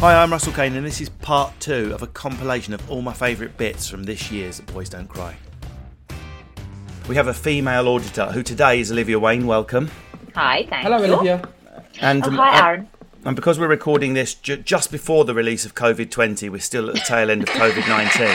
Hi, I'm Russell Kane, and this is part two of a compilation of all my favourite bits from this year's Boys Don't Cry. We have a female auditor who today is Olivia Wayne. Welcome. Hi, thank Hello, you. Olivia. And Oh, um, hi, uh, Aaron. And because we're recording this ju- just before the release of COVID 20, we're still at the tail end of COVID 19.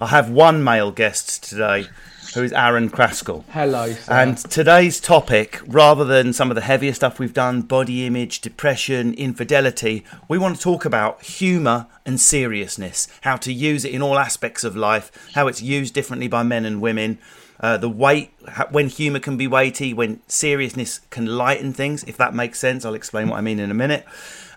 I have one male guest today who is Aaron Kraskell. Hello. Sir. And today's topic, rather than some of the heavier stuff we've done body image, depression, infidelity we want to talk about humour and seriousness, how to use it in all aspects of life, how it's used differently by men and women. Uh, the weight, when humour can be weighty, when seriousness can lighten things, if that makes sense. I'll explain what I mean in a minute.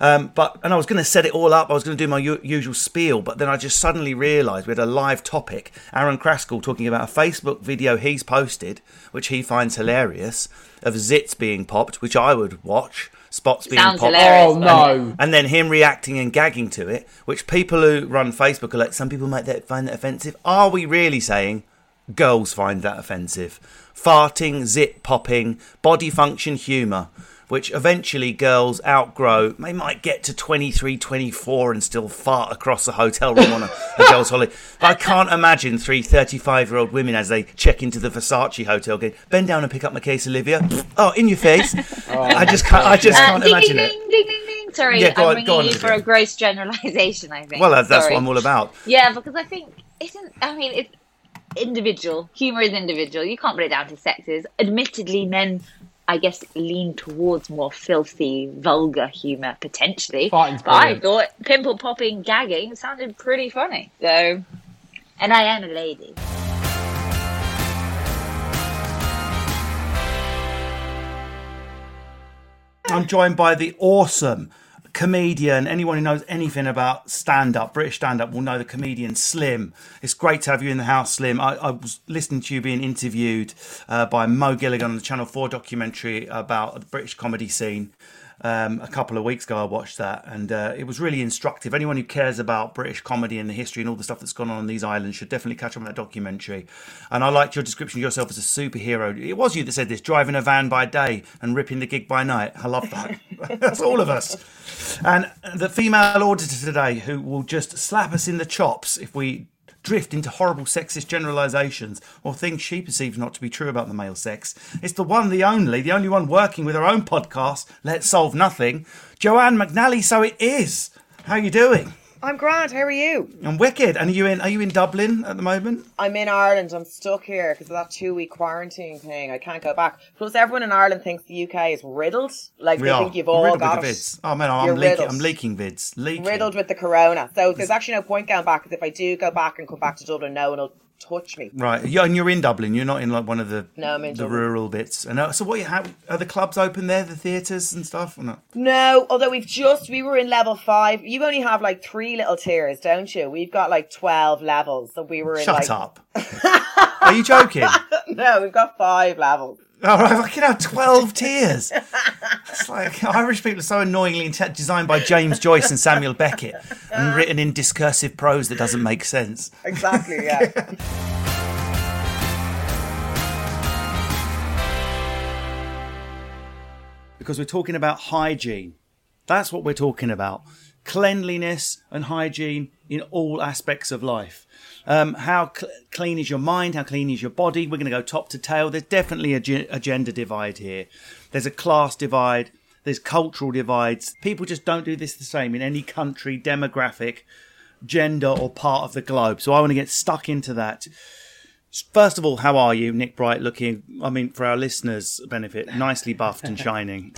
Um, but and I was going to set it all up. I was going to do my u- usual spiel, but then I just suddenly realised we had a live topic. Aaron Kraskell talking about a Facebook video he's posted, which he finds hilarious, of zits being popped, which I would watch. Spots being Sounds popped. hilarious. oh no. And then him reacting and gagging to it, which people who run Facebook are like, some people might that, find that offensive. Are we really saying girls find that offensive? Farting, zip popping, body function humour, which eventually girls outgrow. They might get to 23, 24 and still fart across a hotel room on a, a girl's holiday. But I can't imagine three 35 year old women as they check into the Versace hotel going, bend down and pick up my case, Olivia. Oh, in your face. I just can't, I just Uh, can't ding, imagine ding, it. ding, ding, ding, ding. Sorry, Yeah, go I'm on- ringing go on, you for a gross generalisation, I think. Well, that's, that's Sorry. what I'm all about. Yeah, because I think, isn't, I mean, it's individual. Humour is individual. You can't put it down to sexes. Admittedly, men, I guess, lean towards more filthy, vulgar humour, potentially. Farting's but I thought pimple popping, gagging sounded pretty funny. So, and I am a lady. I'm joined by the awesome comedian. Anyone who knows anything about stand up, British stand up, will know the comedian Slim. It's great to have you in the house, Slim. I, I was listening to you being interviewed uh, by Mo Gilligan on the Channel 4 documentary about the British comedy scene. Um, a couple of weeks ago, I watched that, and uh, it was really instructive. Anyone who cares about British comedy and the history and all the stuff that's gone on on these islands should definitely catch up on that documentary. And I liked your description of yourself as a superhero. It was you that said this: driving a van by day and ripping the gig by night. I love that. that's all of us. And the female auditor today, who will just slap us in the chops if we drift into horrible sexist generalisations or things she perceives not to be true about the male sex. It's the one, the only, the only one working with her own podcast, Let's Solve Nothing, Joanne McNally. So it is. How you doing? I'm Grant. How are you? I'm wicked. And are you in? Are you in Dublin at the moment? I'm in Ireland. I'm stuck here because of that two week quarantine thing. I can't go back. Plus, everyone in Ireland thinks the UK is riddled. Like We they are. think you've all riddled got with it. vids. Oh man, I'm leaking. I'm leaking vids. Leaking. Riddled with the corona. So there's actually no point going back because if I do go back and come back to Dublin, no one will touch me. Right, yeah, and you're in Dublin. You're not in like one of the No, I'm in the Dublin. rural bits. And uh, so, what you have? Are the clubs open there? The theatres and stuff? Or not? No, although we've just we were in level five. You only have like three little tiers, don't you? We've got like twelve levels. So we were in Shut like up. Are you joking? no, we've got five levels. All right, I can have 12 tiers. It's like Irish people are so annoyingly inte- designed by James Joyce and Samuel Beckett and written in discursive prose that doesn't make sense. Exactly, yeah. Because we're talking about hygiene. That's what we're talking about. Cleanliness and hygiene in all aspects of life. Um, how cl- clean is your mind? How clean is your body? We're going to go top to tail. There's definitely a, ge- a gender divide here. There's a class divide. There's cultural divides. People just don't do this the same in any country, demographic, gender, or part of the globe. So I want to get stuck into that. First of all, how are you, Nick Bright? Looking, I mean, for our listeners' benefit, nicely buffed and shining.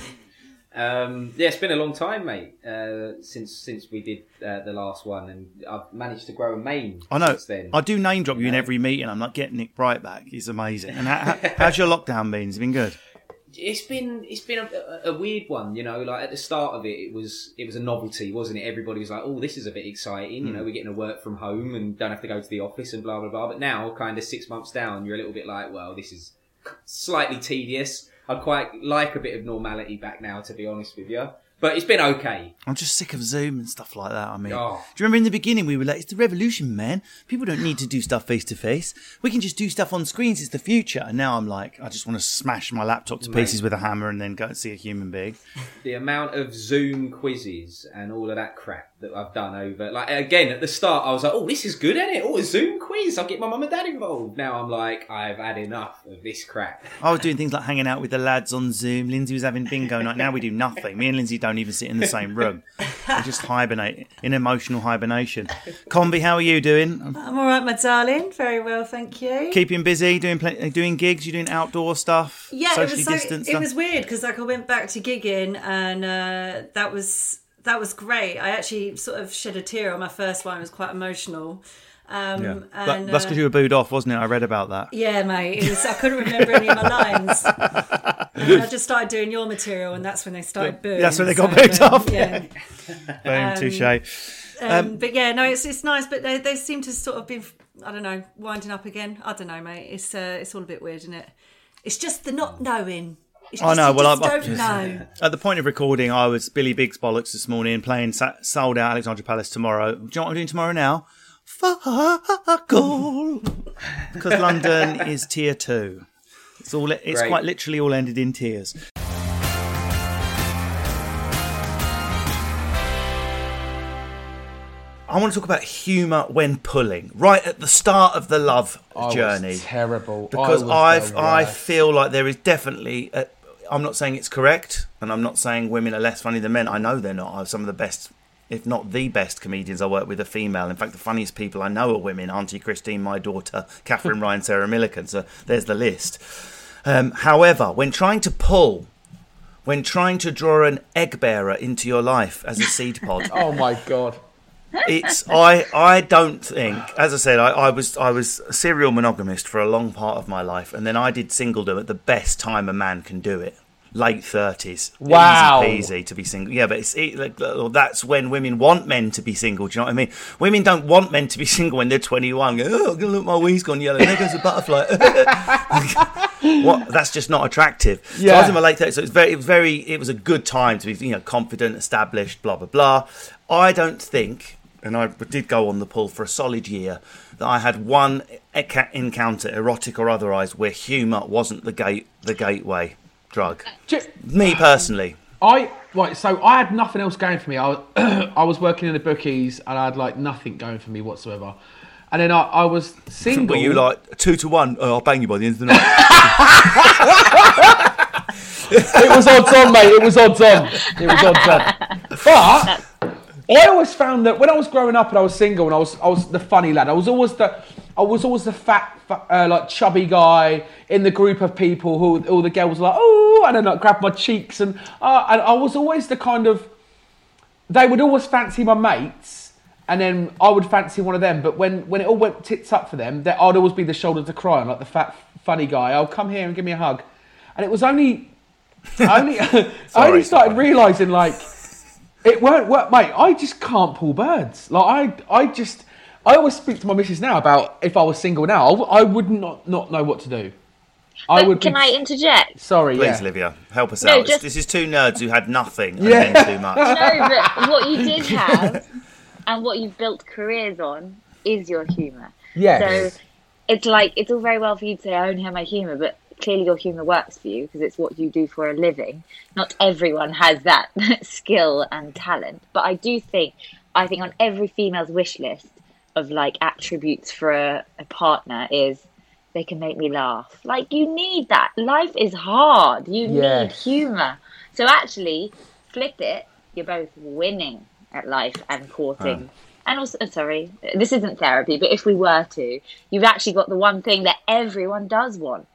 Um, yeah, it's been a long time, mate, uh, since since we did uh, the last one, and I've managed to grow a mane. I know. Since then. I do name drop you in every meeting. I'm like, get Nick Bright back. He's amazing. And how, how's your lockdown been? It's been good. It's been it's been a, a, weird one, you know. Like at the start of it, it was it was a novelty, wasn't it? Everybody was like, "Oh, this is a bit exciting," you know. We're getting to work from home and don't have to go to the office and blah blah blah. But now, kind of six months down, you're a little bit like, "Well, this is slightly tedious." I'd quite like a bit of normality back now, to be honest with you. But it's been okay. I'm just sick of Zoom and stuff like that. I mean, Oh. do you remember in the beginning we were like, it's the revolution, man. People don't need to do stuff face to face. We can just do stuff on screens. It's the future. And now I'm like, I just want to smash my laptop to pieces with a hammer and then go and see a human being. The amount of Zoom quizzes and all of that crap that I've done over, like again at the start, I was like, "Oh, this is good, isn't it? Oh, a Zoom quiz! I'll get my mum and dad involved." Now I'm like, I've had enough of this crap. I was doing things like hanging out with the lads on Zoom. Lindsay was having bingo night. Now we do nothing. Me and Lindsay don't even sit in the same room. We just hibernate in emotional hibernation. Convey, how are you doing? I'm all right, my darling. Very well, thank you. Keeping busy, doing pl- doing gigs. You doing outdoor stuff? yeah, it socially was so, it stuff? was weird because like I went back to gigging and uh, that was that was great. I actually sort of shed a tear on my first one. It was quite emotional. Um, Yeah. That- and, that's uh, because you were booed off, wasn't it? I read about that. Yeah, mate. It was, I couldn't remember any of my lines. And I just started doing your material, and that's when they started booing. That's when they got So, booed um, off, Yeah. Boom, touche. Um, but yeah, no, it's it's nice, but they they seem to sort of be, I don't know, winding up again. I don't know, mate. It's uh, it's all a bit weird, isn't it? It's just the not knowing. I know, well, just I- I- don't know. At the point of recording, I was Billy Biggs bollocks this morning playing sa- sold out Alexandra Palace tomorrow. Do you know what I'm doing tomorrow now? Fuck all. Because London is tier two. It's all. It's Great. quite literally all ended in tears. I want to talk about humour when pulling, right at the start of the love I was journey. terrible. because I was I've I feel like there is definitely. A, I'm not saying it's correct, and I'm not saying women are less funny than men. I know they're not. I'm some of the best, if not the best, comedians I work with are female. In fact, the funniest people I know are women. Auntie Christine, my daughter, Katherine Ryan, Sarah Millican. So there's the list. Um, however, when trying to pull, when trying to draw an egg bearer into your life as a seed pod, Oh my god. it's I I don't think as I said I, I was I was a serial monogamist for a long part of my life and then I did singledom at the best time a man can do it late 30s Wow. easy peasy to be single. Yeah but it's it, like, that's when women want men to be single do you know what I mean? Women don't want men to be single when they're 21 go, oh look my wee's gone yellow. There goes a butterfly. What? That's just not attractive. So I was in my late 30s so it's very very it was a good time to be you know confident established blah blah blah. I don't think and I did go on the pull for a solid year that I had one encounter erotic or otherwise where humor wasn't the gate the gateway drug Do- me personally I right, so I had nothing else going for me. I was, I was working in the bookies and I had like nothing going for me whatsoever. And then I, I was single. were you like two to one oh, I'll bang you by the end of the night It was odds on, mate. It was odds on. It was odds on. But I always found that when I was growing up and I was single and I was I was the funny lad. I was always the I was always the fat, fat uh, like chubby guy in the group of people who all the girls were like oh and then like grab my cheeks and uh, and I was always the kind of they would always fancy my mates and then I would fancy one of them. But when, when it all went tits up for them, that I'd always be the shoulder to cry on, like the fat funny guy. Oh, come here and give me a hug. And it was only, I only, I only started realizing like it won't work, mate. I just can't pull birds. Like I, I just, I always speak to my missus now about if I was single now, I would not not know what to do. I But would. can be, I interject? Sorry, please yeah. Olivia help us No, out just- this is two nerds who had nothing and Yeah. then too much No, but what you did have and what you've built careers on is your humour. Yes. So it's like it's all very well for you to say I only have my humour, but clearly your humour works for you because it's what you do for a living. Not everyone has that skill and talent, but I do think I think on every female's wish list of like attributes for a, a partner is they can make me laugh. Like you need that. Life is hard. You need humour. So actually, flip it. You're both winning at life and courting. And also, oh, sorry, this isn't therapy, but if we were to, you've actually got the one thing that everyone does want.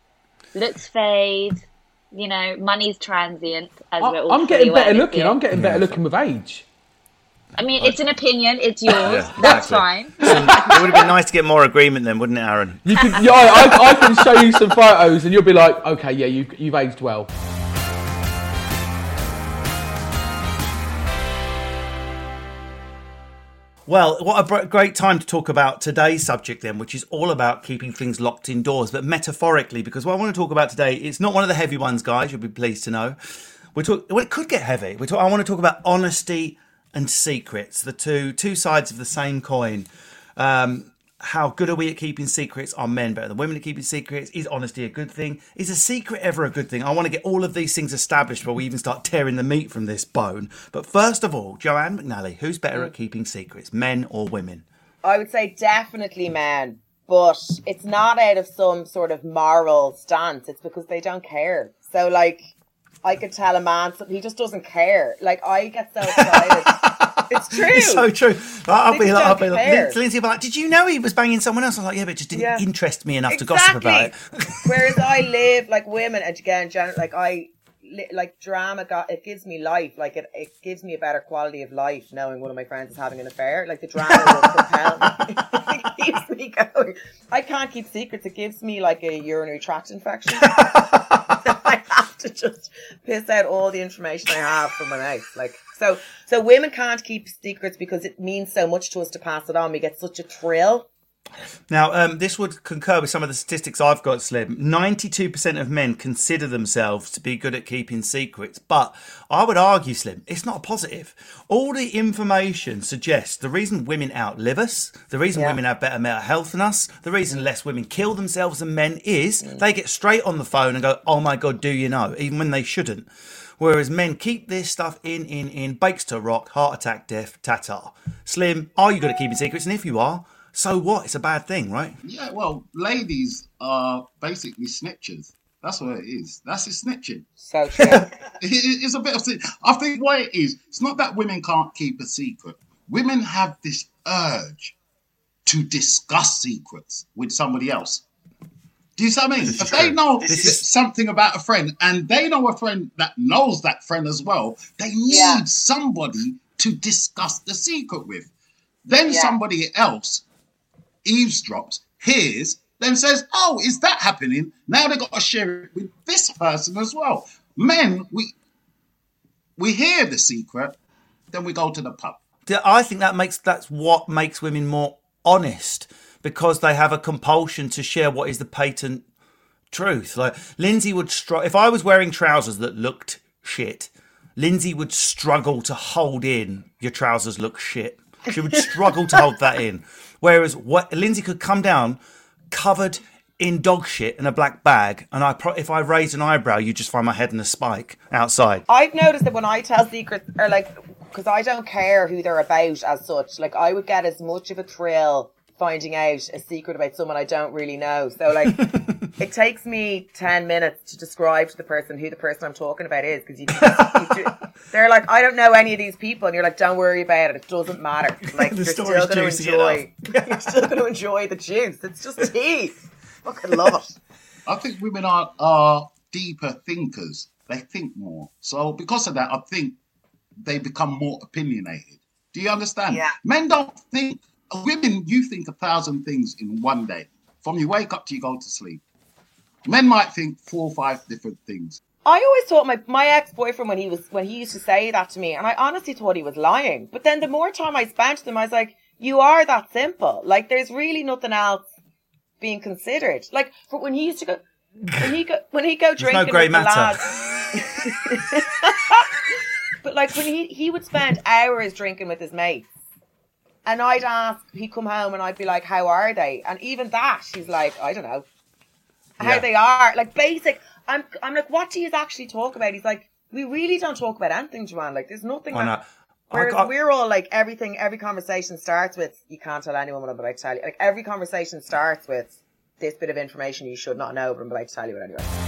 Looks fade, you know, money's transient. As we're I, all I'm getting better looking. I'm getting better looking with age. I mean, it's an opinion. It's yours. Yeah, That's exactly. fine. it would have been nice to get more agreement then, wouldn't it, Aaron? You can, yeah, I, I, I can show you some photos, and you'll be like, okay, yeah, you, you've aged well. Well, what a great time to talk about today's subject then, which is all about keeping things locked indoors, but metaphorically, because what I want to talk about today, it's not one of the heavy ones, guys. You'll be pleased to know. We're talk- well, it could get heavy. We're talk- I want to talk about honesty and secrets, the two two sides of the same coin. Um, how good are we at keeping secrets? Are men better than women at keeping secrets? Is honesty a good thing? Is a secret ever a good thing? I want to get all of these things established before we even start tearing the meat from this bone. But first of all, Joanne McNally, who's better at keeping secrets, men or women? I would say definitely men, but it's not out of some sort of moral stance. It's because they don't care. So, like, I could tell a man something, he just doesn't care. Like, I get so excited. it's true. It's so true. I'll be like, I'll be like, Lindsay like, did you know he was banging someone else? I was like, yeah, but it just didn't Yeah. interest me enough to gossip about it. Whereas I live like women, and again, gen- like I like drama. Got it gives me life. Like it, it gives me a better quality of life knowing one of my friends is having an affair. Like the drama will propel me. it keeps me going. I can't keep secrets. It gives me like a urinary tract infection. To just piss out all the information I have from my mouth. Like so, so women can't keep secrets because it means so much to us to pass it on. We get such a thrill. Now, um, this would concur with some of the statistics I've got, Slim. 92% of men consider themselves to be good at keeping secrets, but I would argue, Slim, it's not a positive. All the information suggests the reason women outlive us, the reason Yeah. women have better mental health than us, the reason less women kill themselves than men is they get straight on the phone and go, oh my God, do you know? Even when they shouldn't. Whereas men keep this stuff in, in, in, bakes to rock, heart attack, death, tata. Slim, are you good at keeping secrets? And if you are, so what? It's a bad thing, right? Yeah, well, ladies are basically snitchers. That's what it is. That's a snitching. So true. It- it- it's a bit of. sin- I think what it is. It's not that women can't keep a secret. Women have this urge to discuss secrets with somebody else. Do you see what I mean? This is If they true. know This is- something about a friend and they know a friend that knows that friend as well, they need Yeah. somebody to discuss the secret with. Then Yeah. somebody else eavesdrops, hears, then says, "Oh, is that happening?" Now they've got to share it with this person as well. Men, we we hear the secret, then we go to the pub. I think that makes that's what makes women more honest because they have a compulsion to share what is the patent truth. Like Lindsay would struggle if I was wearing trousers that looked shit. Lindsay would struggle to hold in your trousers look shit. She would struggle to hold that in. Whereas what Lindsay could come down covered in dog shit in a black bag, and I pro- if I raised an eyebrow, you'd just find my head in a spike outside. I've noticed that when I tell secrets, or like, because I don't care who they're about as such, like, I would get as much of a thrill finding out a secret about someone I don't really know. So, like, it takes me 10 minutes to describe to the person who the person I'm talking about is, because you, you do- they're like, I don't know any of these people, and you're like, don't worry about it, it doesn't matter. Like, The you're still going to juicy enjoy, you're still going to enjoy the juice. It's just tea. Fucking love it. I think women are are deeper thinkers. They think more. So because of that, I think they become more opinionated. Do you understand? Yeah. Men don't think. Women, you think a thousand things in one day. From you wake up to you go to sleep. Men might think four or five different things. I always thought my, my ex boyfriend when he was when he used to say that to me, and I honestly thought he was lying. But then the more time I spent with him, I was like, "You are that simple. Like, there's really nothing else being considered. Like, for when he used to go, when he go, when he go no drinking grey with the lads. but like when he he would spend hours drinking with his mates, and I'd ask, he'd come home, and I'd be like, "How are they?" And even that, she's like, "I don't know." how Yeah. they are. Like basic. I'm I'm like, what do you actually talk about? He's like, we really don't talk about anything, Joanne. Like, there's nothing. I that- know. I Whereas got- we're all like everything. Every conversation starts with, "You can't tell anyone what I'm about to tell you." Like every conversation starts with this bit of information you should not know, but I'm about to tell you it anyway.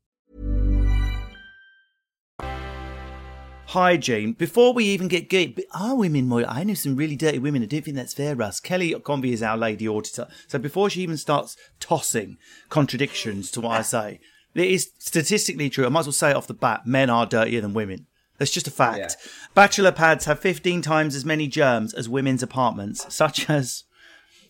hygiene before we even get good. Are women more? I know some really dirty women. I don't think that's fair, Russ. Kelly Convey is our lady auditor. So before she even starts tossing contradictions to what I say, it is statistically true. I might as well say it off the bat: men are dirtier than women. That's just a fact. Yeah. Bachelor pads have 15 times as many germs as women's apartments, such as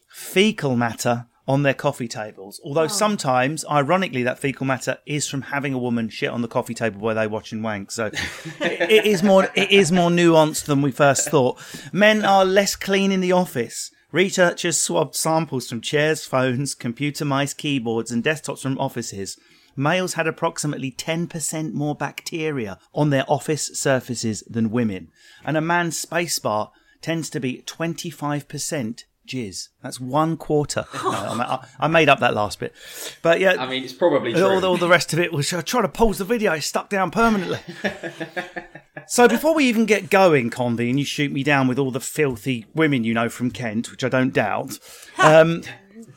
fecal matter on their coffee tables. Although oh. sometimes, ironically, that fecal matter is from having a woman shit on the coffee table while they're watching wank. So it, it is more it is more nuanced than we first thought. Men are less clean in the office. Researchers swabbed samples from chairs, phones, computer mice, keyboards, and desktops from offices. Males had approximately 10% more bacteria on their office surfaces than women. And a man's spacebar tends to be 25% jizz. That's one quarter. No, I, I made up that last bit. But yeah. I mean, it's probably all, true. all the rest of it was I tried to pause the video, it's stuck down permanently. so before we even get going, Convey, and you shoot me down with all the filthy women you know from Kent, which I don't doubt, um,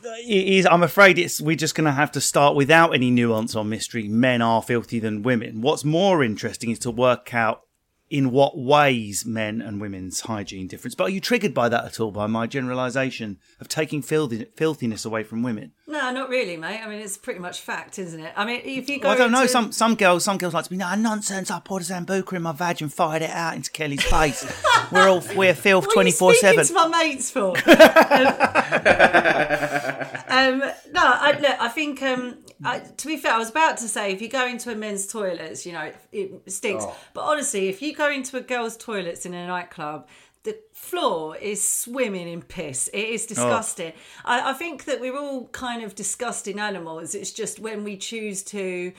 it is, I'm afraid it's we're just going to have to start without any nuance or mystery. Men are filthier than women. What's more interesting is to work out in what ways men and women's hygiene difference. But are you triggered by that at all? By my generalisation of taking filthi- filthiness away from women? No, not really, mate. I mean, it's pretty much fact, isn't it? I mean, if you go, Well, I don't know. Some some girls, some girls like to be no nonsense. I poured a sambuca in my vag and fired it out into Kelly's face. we're all we're filth twenty four speaking seven. to my mates for? um, no, I, look, I think um, I, to be fair, I was about to say if you go into a men's toilets, you know, it stinks. Oh. But honestly, if you go into a girl's toilets in a nightclub, the floor is swimming in piss. It is disgusting. I, I think that we're all kind of disgusting animals. It's just when we choose to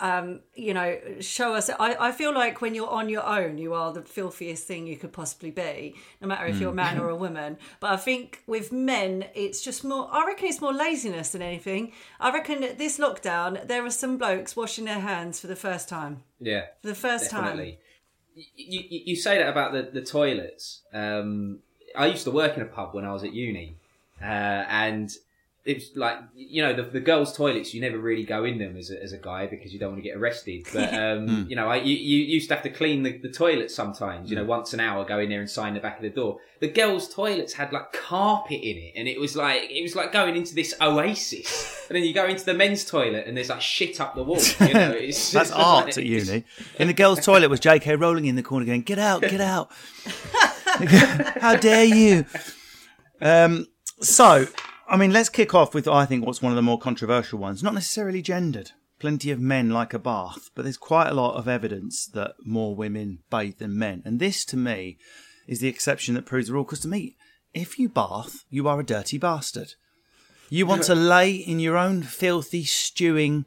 um, you know, show us. I, I feel like when you're on your own, you are the filthiest thing you could possibly be, no matter if you're a man or a woman. But I think with men, it's just more, I reckon it's more laziness than anything. I reckon that this lockdown, there are some blokes washing their hands for the first time. yeah. For the first Definitely. You, you, you say that about the, the toilets. Um, I used to work in a pub when I was at uni, uh, and it's like you know the, the girls' toilets. You never really go in them as a, as a guy because you don't want to get arrested. But um, you know, I, you, you used to have to clean the, the toilets sometimes. You know, once an hour, go in there and sign the back of the door. The girls' toilets had like carpet in it, and it was like it was like going into this oasis. and then you go into the men's toilet, and there's like shit up the wall. You know, it's That's art like- at uni. In the girls' toilet was J.K. Rowling in the corner going, "Get out, get out! How dare you!" Um, so, I mean, let's kick off with I think what's one of the more controversial ones. Not necessarily gendered. Plenty of men like a bath, but there's quite a lot of evidence that more women bathe than men, and this to me is the exception that proves the rule. Because to me, if you bath, you are a dirty bastard. You want to lay in your own filthy, stewing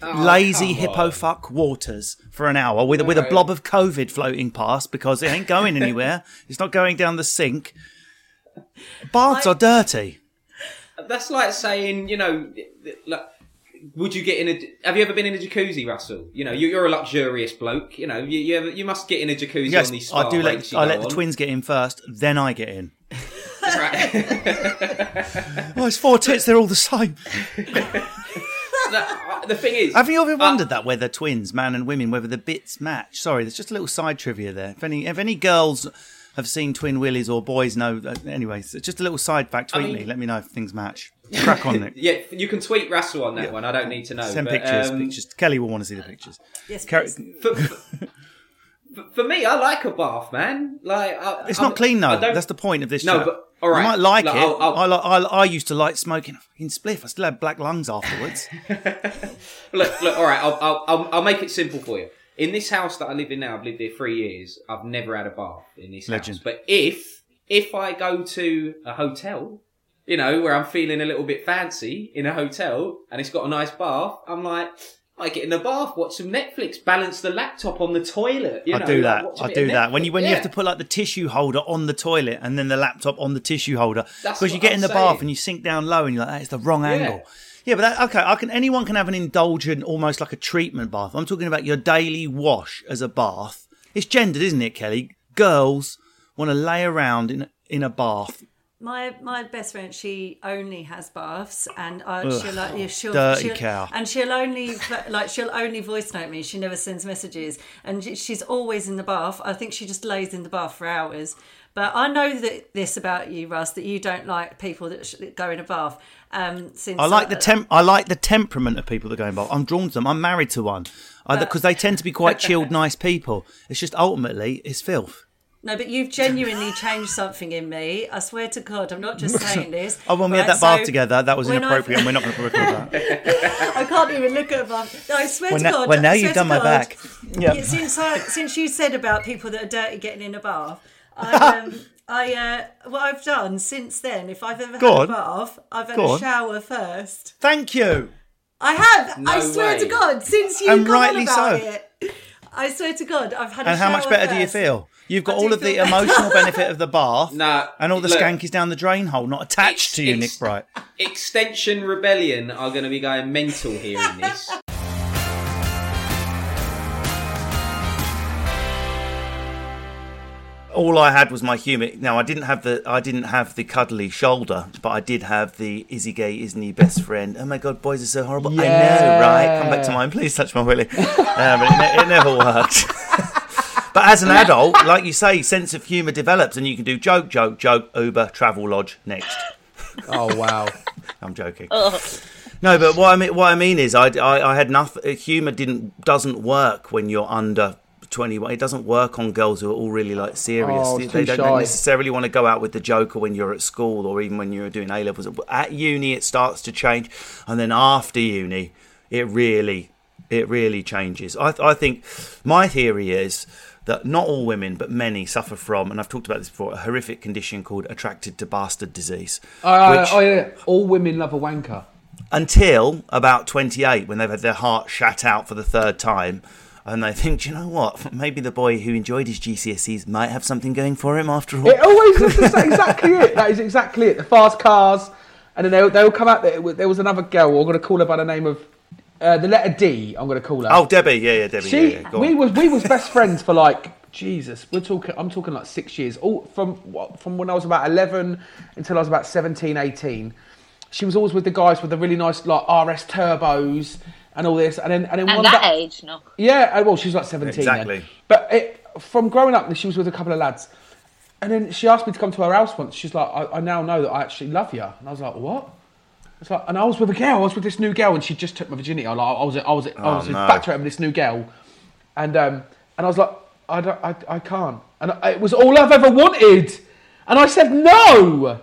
oh, lazy hippo on. fuck waters for an hour with with a blob of COVID floating past because it ain't going anywhere. it's not going down the sink. Baths I- are dirty. That's like saying, you know, like, would you get in a? Have you ever been in a jacuzzi, Russell? You know, you- you're a luxurious bloke. You know, you you, ever, you must get in a jacuzzi Yes, on these I do let I let the on. twins get in first, then I get in. Right. Oh, it's four tits. They're all the same. Uh, the thing is, Have you ever uh, wondered that whether twins, man and women, whether the bits match? Sorry, there's just a little side trivia there. If any, if any girls have seen twin willies or boys know, uh, anyway, it's just a little side fact. Tweet mean- me. Let me know if things match. Crack on, Nick. Yeah, you can tweet Russell on that one. I don't need to know. Send but, pictures. um, pictures. Kelly will want to see the pictures. Yes, Car- For, for, for me, I like a bath, man. Like I, It's I'm- not clean though. That's the point of this. No, chat. but- all right. You might like Look, it. I'll- I'll- I, I, I used to like smoking a fucking spliff. I still had black lungs afterwards. Look, look. All right, I'll, I'll, I'll, I'll make it simple for you. In this house that I live in now, I've lived here three years. I've never had a bath in this Legend. house. But if if I go to a hotel, you know, where I'm feeling a little bit fancy in a hotel and it's got a nice bath, I'm like, I get in the bath, watch some Netflix, balance the laptop on the toilet. You I know, do that. a I do that. When you when you have to put like the tissue holder on the toilet and then the laptop on the tissue holder because you get I'm in the saying. bath and you sink down low and you're like, that is the wrong angle. Yeah, but that, okay, I can. Anyone can have an indulgent, almost like a treatment bath. I'm talking about your daily wash as a bath. It's gendered, isn't it, Kelly? Girls want to lay around in in a bath. My my best friend, she only has baths, and uh, Ugh, she'll like yeah, she'll, dirty she'll cow. and she'll only like she'll only voice note me. She never sends messages, and she's always in the bath. I think she just lays in the bath for hours. But I know that this about you, Russ, that you don't like people that sh- go in a bath. Um, since I like the temp. I like the temperament of people that go in bath. I'm drawn to them. I'm married to one because they tend to be quite chilled, nice people. It's just ultimately it's filth. No, but you've genuinely changed something in me. I swear to God, I'm not just saying this. Oh, when we had Right, that bath together, that was inappropriate, and we're not going to record that. I can't even look at a bath. No, I swear Well, to God. well, now you've done to my back. Yep. yeah, since I, since you said about people that are dirty getting in a bath, I, um, I uh, what I've done since then, if I've ever Go had a bath, I've had Go a on. shower first. Thank you. I have. No I swear to. God, since you And got rightly on about so. it, I swear to God, I've had. a And how much shower better do you feel? You've got I all of the better. emotional benefit of the bath, No, and all the look. skank is down the drain hole, not attached to you, Nick Bright. Extinction Rebellion are going to be going mental here in this. All I had was my humour. Now I didn't have the I didn't have the cuddly shoulder, but I did have the is he gay, isn't he best friend? Oh my god, boys are so horrible. I know, right? Come back to mine, please touch my willy. Um, it, ne- it never worked. but as an adult, like you say, sense of humour develops, and you can do joke, joke, joke, Uber, travel lodge next. Oh wow. I'm joking. No, but what I mean, what I mean is, I, I, I had nothing. Humor didn't doesn't work when you're under 21. It doesn't work on girls who are all really like serious. Oh, they it's they too don't shy. necessarily want to go out with the Joker when you're at school or even when you're doing A levels. At uni, it starts to change, and then after uni, it really, it really changes. I, I think my theory is that not all women, but many, suffer from, and I've talked about this before, a horrific condition called attracted to bastard disease. Uh, which- oh, yeah. All women love a wanker. until about 28 when they've had their heart shat out for the third time and I think "Do you know what maybe the boy who enjoyed his gcse's might have something going for him after all It always is the exactly it. That is exactly it. The fast cars, and then they'll, they'll come out. There, there was another girl. I'm going to call her by the name of uh, the letter D. I'm going to call her. oh debbie yeah yeah debbie she, yeah, yeah. We on. was we was best friends for like Jesus. We're talking. I'm talking like six years. All from from when I was about 11 until I was about 17, 18. She was always with the guys with the really nice like RS turbos and all this. And then and then At one that day- age, no. yeah, uh, well, she was like 17 Exactly. then. But it, from growing up, she was with a couple of lads. And then she asked me to come to her house once. She's like, I, I now know that I actually love you. And I was like, what? It's like, and I was with a girl. I was with this new girl, and she just took my virginity. I, like, I was, I was, I was, Oh, was no. infatuated with this new girl, and um, and I was like, I don't, I, I can't. And I, it was all I've ever wanted, and I said no.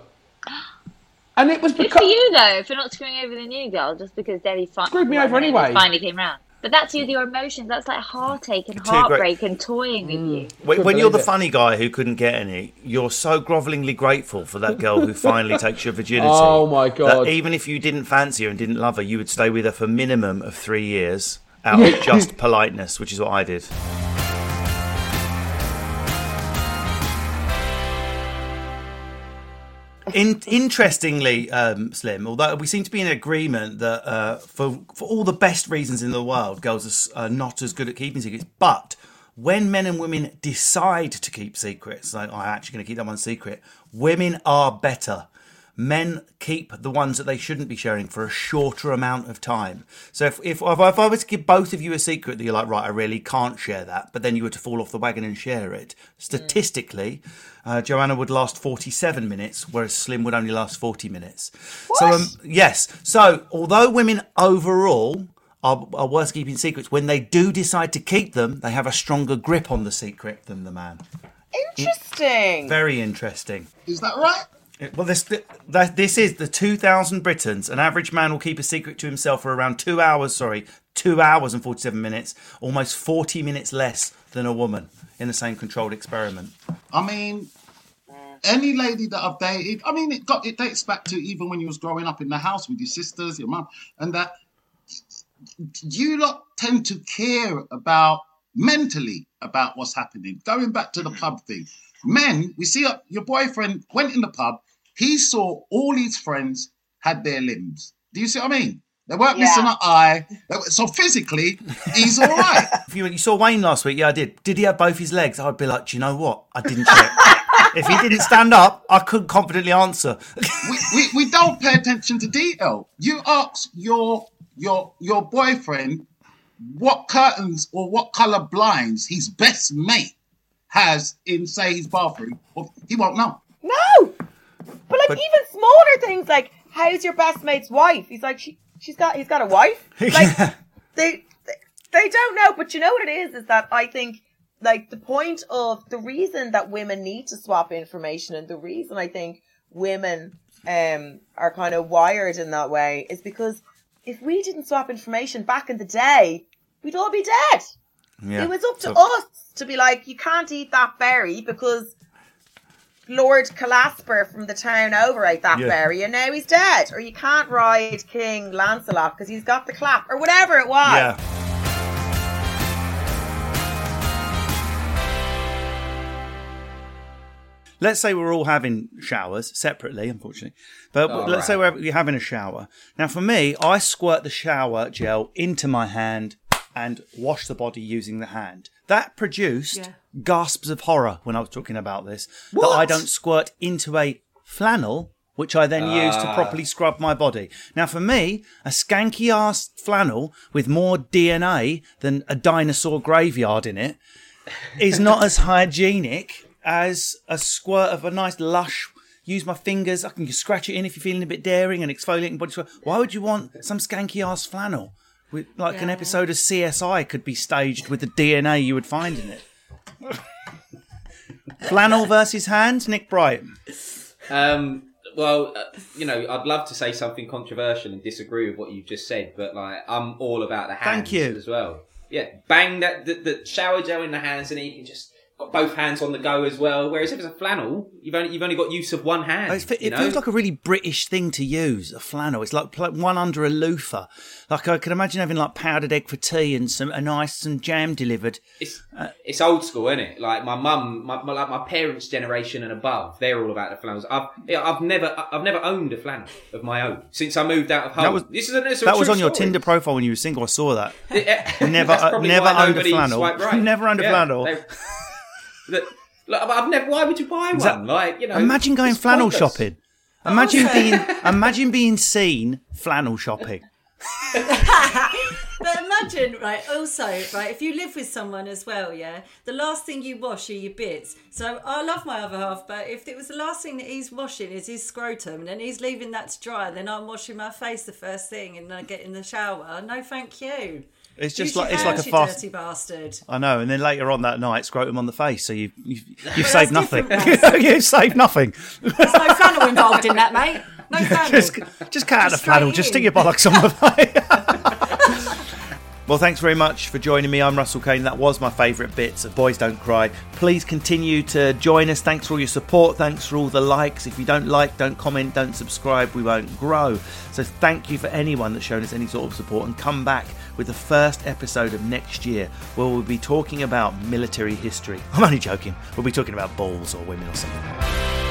And it was Good because for you though, for not screwing over the new girl just because Debbie fi- Screwed me over whatever her name is, anyway. finally came round. But that's you, your emotions. That's like heartache and Too great. heartbreak and toying with you. When, when you're the it. funny guy who couldn't get any, you're so grovelingly grateful for that girl who finally takes your virginity. Oh, my God. That even if you didn't fancy her and didn't love her, you would stay with her for minimum of three years out of just politeness, which is what I did. In, interestingly, um, Slim, although we seem to be in agreement that uh, for for all the best reasons in the world, girls are, not as good at keeping secrets. But when men and women decide to keep secrets, like I'm actually going to keep that one secret, women are better. Men keep the ones that they shouldn't be sharing for a shorter amount of time. So if if, if I was to give both of you a secret that you're like, right, I really can't share that, but then you were to fall off the wagon and share it, statistically, uh, Joanna would last 47 minutes, whereas Slim would only last 40 minutes. So um, yes, so although women overall are, are worse keeping secrets, when they do decide to keep them, they have a stronger grip on the secret than the man. Interesting. Very interesting. Is that right? Well, this this is the 2,000 Britons. An average man will keep a secret to himself for around two hours. Sorry, two hours and 47 minutes, almost 40 minutes less than a woman in the same controlled experiment. I mean, any lady that I've dated, I mean, it got it dates back to even when you was growing up in the house with your sisters, your mum, and that you lot tend to care about mentally about what's happening. Going back to the pub thing, men, we see your boyfriend went in the pub, he saw all his friends had their limbs. Do you see what I mean? They weren't Yeah. missing an eye. So physically, he's all right. If you, you saw Wayne last week, yeah, I did. Did he have both his legs? I'd be like, do you know what? I didn't check. if he didn't stand up, I couldn't confidently answer. we, we, we don't pay attention to detail. You ask your your your boyfriend what curtains or what color blinds his best mate has in say his bathroom, or he won't know. But even smaller things like how's your best mate's wife? He's like she she's got he's got a wife. Like they, they they don't know, but you know what it is is that I think like the point of the reason that women need to swap information and the reason I think women um are kind of wired in that way is because if we didn't swap information back in the day, we'd all be dead. Yeah. It was up to So- us to be like, you can't eat that berry because Lord Calasper from the town over ate that Yeah. berry and now he's dead. Or you can't ride King Lancelot because he's got the clap or whatever it was. Yeah. Let's say we're all having showers separately, unfortunately. But Oh, let's say right. we're we're having a shower. Now, for me, I squirt the shower gel into my hand and wash the body using the hand. That produced Yeah. Gasps of horror when I was talking about this. That I don't squirt into a flannel, which I then use to ah. properly scrub my body. Now, for me, a skanky ass flannel with more DNA than a dinosaur graveyard in it is not as hygienic as a squirt of a nice lush. Use my fingers. I can scratch it in if you're feeling a bit daring and exfoliating body squirt. Why would you want some skanky ass flannel? With, like an episode of CSI could be staged with the DNA you would find in it. flannel versus hands, Nick Bright. Um, well, uh, you know, I'd love to say something controversial and disagree with what you've just said, but like, I'm all about the hands Thank you. as well. Yeah, bang that the, the shower gel in the hands, and then you can just got both hands on the go as well. Whereas if it's a flannel, you've only you've only got use of one hand. It you know? feels like a really British thing to use, a flannel. It's like, one under a loofah. Like I can imagine having like powdered egg for tea and some a nice some jam delivered. it's it's old school, isn't it? Like my mum, my, my like my parents' generation and above, they're all about the flannels. I've I've never I've never owned a flannel of my own since I moved out of home. That was this is a, this is a that was on your. Tinder profile when you were single. I saw that. Never, uh, never owned a flannel. right. Never owned a flannel. they- that- look, I've never. Why would you buy that- one? Like you know, Imagine going flannel pointless. shopping. Oh, imagine Also- being imagine being seen flannel shopping. But imagine, right, also, right, if you live with someone as well, yeah, the last thing you wash are your bits. So I love my other half, but if it was the last thing that he's washing is his scrotum and then he's leaving that to dry, then I'm washing my face the first thing and I get in the shower. No, thank you. It's just Use like it's like a fast. dirty bastard. I know, and then later on that night, scrotum on the face. So you've you've, you've saved nothing. you've saved nothing. There's no flannel involved in that, mate. No flannel. just just cut out the flannel. straight Just stick your bollocks on the face. Well, thanks very much for joining me. I'm Russell Kane. That was my favourite bits of Boys Don't Cry. Please continue to join us. Thanks for all your support. Thanks for all the likes. If you don't like, don't comment, don't subscribe, we won't grow. So thank you for anyone that's shown us any sort of support and come back with the first episode of next year where we'll be talking about military history. I'm only joking. We'll be talking about balls or women or something.